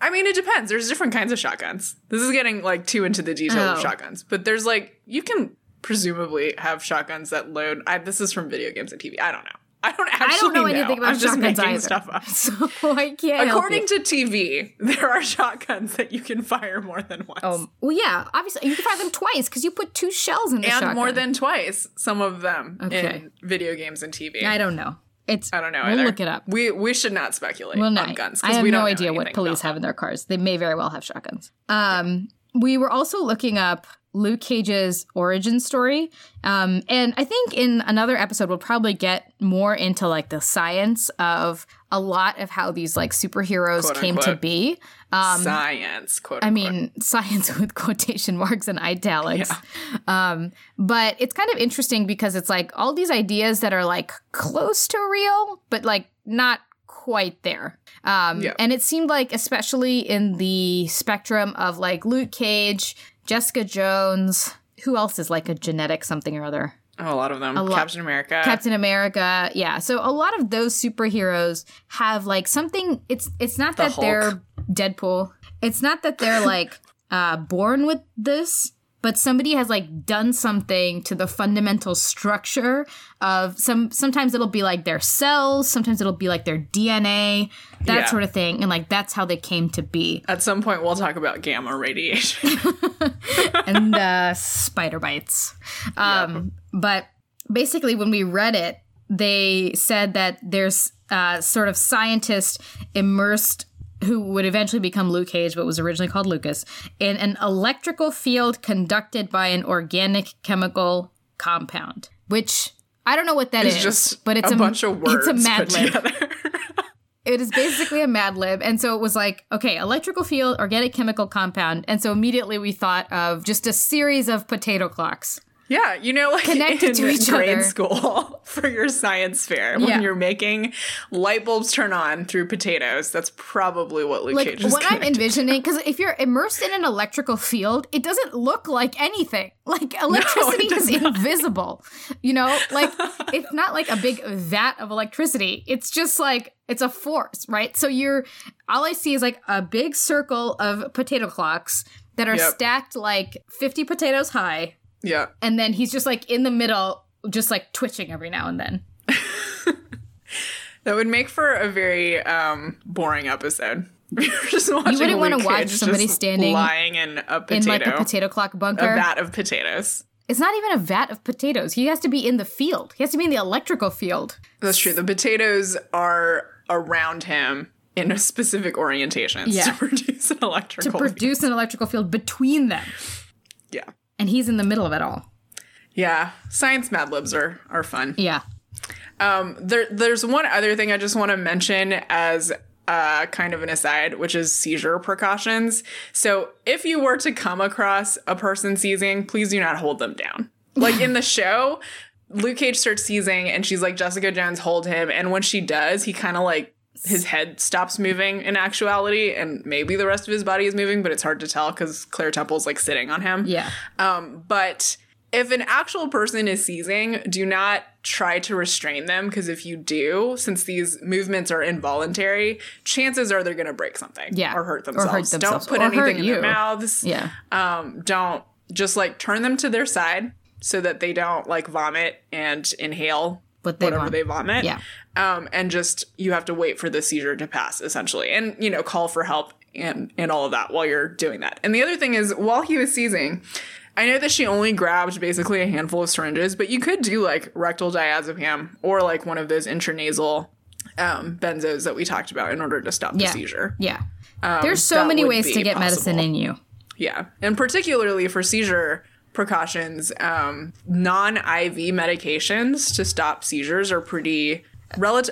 I mean, it depends. There's different kinds of shotguns. This is getting like too into the detail Oh. of shotguns, but there's like you can presumably have shotguns that load. I, this is from video games and TV. I don't know. I don't actually I don't know anything about I'm just shotguns making either. stuff up. So I can't. According to TV, there are shotguns that you can fire more than once. Um, well, yeah, obviously you can fire them twice because you put two shells in the and shotgun. more than twice, some of them Okay. in video games and TV. I don't know. It's I don't know We'll either. look it up. We we should not speculate Well, on no, guns. I have we no don't know idea what police have in their cars. They may very well have shotguns. Um, we were also looking up Luke Cage's origin story, um, and I think in another episode we'll probably get more into like the science of a lot of how these like superheroes Quote, came to be. them. Science, quote. I unquote. mean, science with quotation marks and italics. Um, but it's kind of interesting because it's like all these ideas that are like close to real, but like not quite there. Um, Yeah. And it seemed like, especially in the spectrum of like Luke Cage, Jessica Jones, who else is like a genetic something or other? oh, a lot of them. lot- Captain America. Captain America, yeah. So a lot of those superheroes have like something. It's it's not that Hulk. they're Deadpool. It's not that they're like uh, born with this, but somebody has like done something to the fundamental structure of some. Sometimes it'll be like their cells. Sometimes it'll be like their DNA, that Yeah. sort of thing, and like that's how they came to be. At some point, we'll talk about gamma radiation. and uh, spider bites. Um, But basically, when we read it, they said that there's uh, sort of scientist immersed who would eventually become Luke Cage, but was originally called Lucas, in an electrical field conducted by an organic chemical compound, which. I don't know what that is, it's just but it's a, bunch of words It's a mad put together. It is basically a Mad Lib. And so it was like, okay, electrical field, organic chemical compound. And so immediately we thought of just a series of potato clocks. Yeah, you know, like Connected in to each grade other. school for your science fair when Yeah. you're making light bulbs turn on through potatoes. That's probably what Luke Like Cage is what I'm envisioning, because if you're immersed in an electrical field, it doesn't look like anything. Like electricity does is invisible. You know, like it's not like a big vat of electricity. It's just like it's a force, right? So you're all I see is like a big circle of potato clocks that are Yep. stacked like 50 potatoes high. Yeah. and then he's just like in the middle, just like twitching every now and then. That would make for a very um, boring episode. Watching wouldn't wanna watch somebody standing lying in a potato, In like a potato clock bunker, a vat of potatoes. It's not even a vat of potatoes. He has to be in the field. He has to be in the electrical field. That's true. The potatoes are around him in a specific orientation Yeah. to produce an electrical to produce an electrical field between them. yeah. And he's in the middle of it all. Yeah. Science Mad Libs are, are fun. Yeah. Um, there, there's one other thing I just want to mention as uh, kind of an aside, which is seizure precautions. So if you were to come across a person seizing, please do not hold them down. Like in the show, Luke Cage starts seizing and she's like, Jessica Jones, hold him. And when she does, he kind of like his head stops moving in actuality, and maybe the rest of his body is moving, but it's hard to tell because Claire Temple's like sitting on him. Yeah. Um, but if an actual person is seizing, do not try to restrain them because if you do, since these movements are involuntary, chances are they're going to break something Yeah. or hurt themselves, Or hurt themselves. Don't put Or anything in their mouths. Yeah. Um, don't just like turn them to their side so that they don't like vomit and inhale What they whatever want. they vomit. Yeah. Um, and just you have to wait for the seizure to pass essentially, and you know call for help and and all of that while you're doing that. And the other thing is, while he was seizing. I know that she only grabbed basically a handful of syringes, but you could do like rectal diazepam or like one of those intranasal um, benzos that we talked about in order to stop the seizure. Yeah. There's so Um, many ways to get medicine in you. Yeah. And particularly for seizure precautions, um, non IV medications to stop seizures are pretty.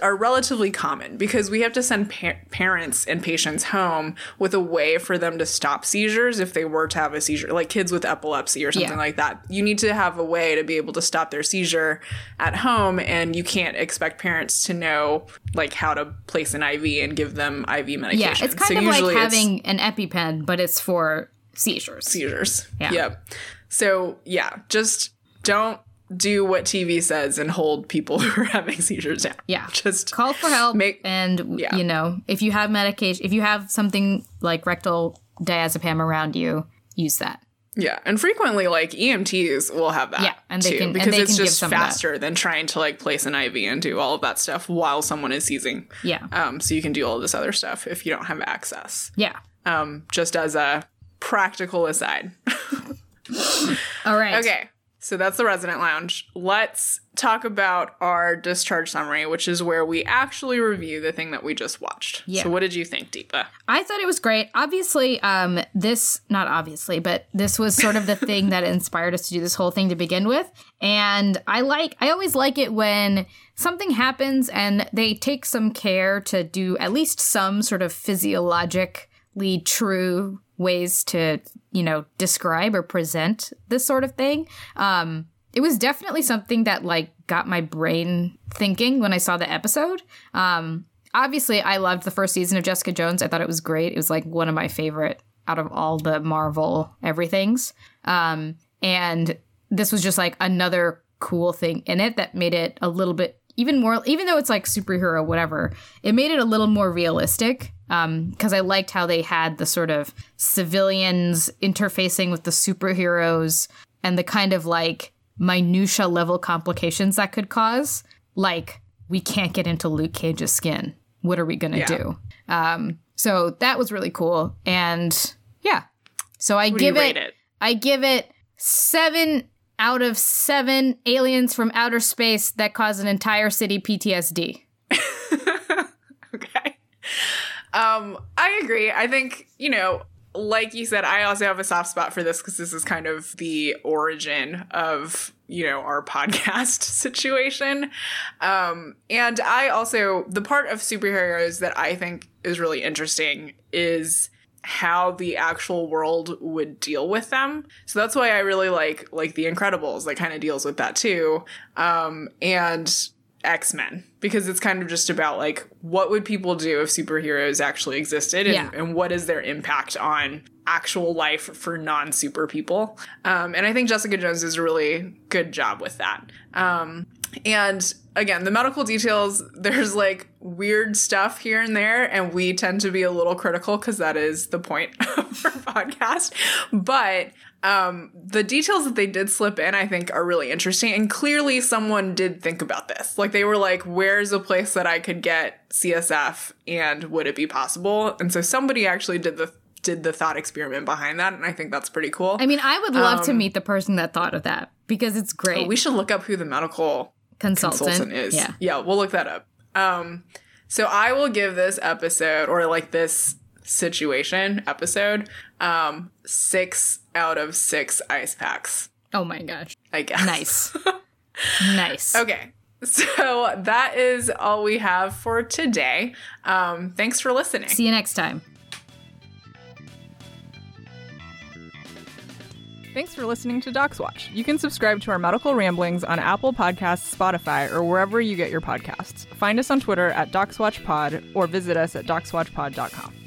Are relatively common because we have to send pa- parents and patients home with a way for them to stop seizures if they were to have a seizure, like kids with epilepsy or something Yeah. like that. You need to have a way to be able to stop their seizure at home, and you can't expect parents to know like how to place an IV and give them IV medication. Yeah. It's kind So of like having an EpiPen, but it's for seizures. seizures. Yeah. Yep. So yeah, just don't do what TV says and hold people who are having seizures down. Yeah. Just Call for help. Make- and, Yeah. you know, if you have medication, if you have something like rectal diazepam around you, use that. yeah, and frequently like EMTs will have that. Yeah, and they too, can- and because they it's can just faster than trying to like place an IV and do all of that stuff while someone is seizing. Yeah. Um, so you can do all this other stuff if you don't have access. Yeah. Um, just as a practical aside. All right. Okay. So that's the resident lounge. Let's talk about our discharge summary, which is where we actually review the thing that we just watched. Yeah. So what did you think, Deepa? I thought it was great. Obviously, um, this not obviously, but this was sort of the thing that inspired us to do this whole thing to begin with. And I like, I always like it when something happens and they take some care to do at least some sort of physiologically true ways to, you know, describe or present this sort of thing. Um, it was definitely something that like got my brain thinking when I saw the episode. Um, obviously I loved the first season of Jessica Jones. I thought it was great. It was like one of my favorite out of all the Marvel everythings. Um, and this was just like another cool thing in it that made it a little bit even more even though it's like superhero whatever it made it a little more realistic um because i liked how they had the sort of civilians interfacing with the superheroes and the kind of like minutia level complications that could cause like we can't get into luke cage's skin what are we gonna Yeah. do um so that was really cool and yeah so i What give it, it? i give it seven out of seven aliens from outer space that cause an entire city ptsd Okay. Um, I agree. I think, you know, like you said, I also have a soft spot for this because this is kind of the origin of, you know, our podcast situation. Um, and I also, the part of superheroes that I think is really interesting is how the actual world would deal with them. So that's why I really like like The Incredibles that kind of deals with that too. Um and X-Men because it's kind of just about like what would people do if superheroes actually existed and, Yeah. and what is their impact on actual life for non-super people. Um and I think Jessica Jones does a really good job with that. Um and again, the medical details, there's like weird stuff here and there, and we tend to be a little critical because that is the point of our podcast. But um, the details that they did slip in, I think, are really interesting. And clearly, someone did think about this. Like, they were like, where's a place that I could get CSF and would it be possible? And so somebody actually did the did the thought experiment behind that and i think that's pretty cool i mean i would love to meet the person that thought of that because it's great we should look up who the medical consultant, consultant is. yeah Yeah, we'll look that up. Um, so I will give this episode or like this situation episode um six out of six ice packs. oh my gosh I guess. nice nice Okay. So that is all we have for today. Um, thanks for listening. see you next time Thanks for listening to DocsWatch. You can subscribe to our medical ramblings on Apple Podcasts, Spotify, or wherever you get your podcasts. Find us on Twitter at DocsWatchPod or visit us at DocsWatchPod.com.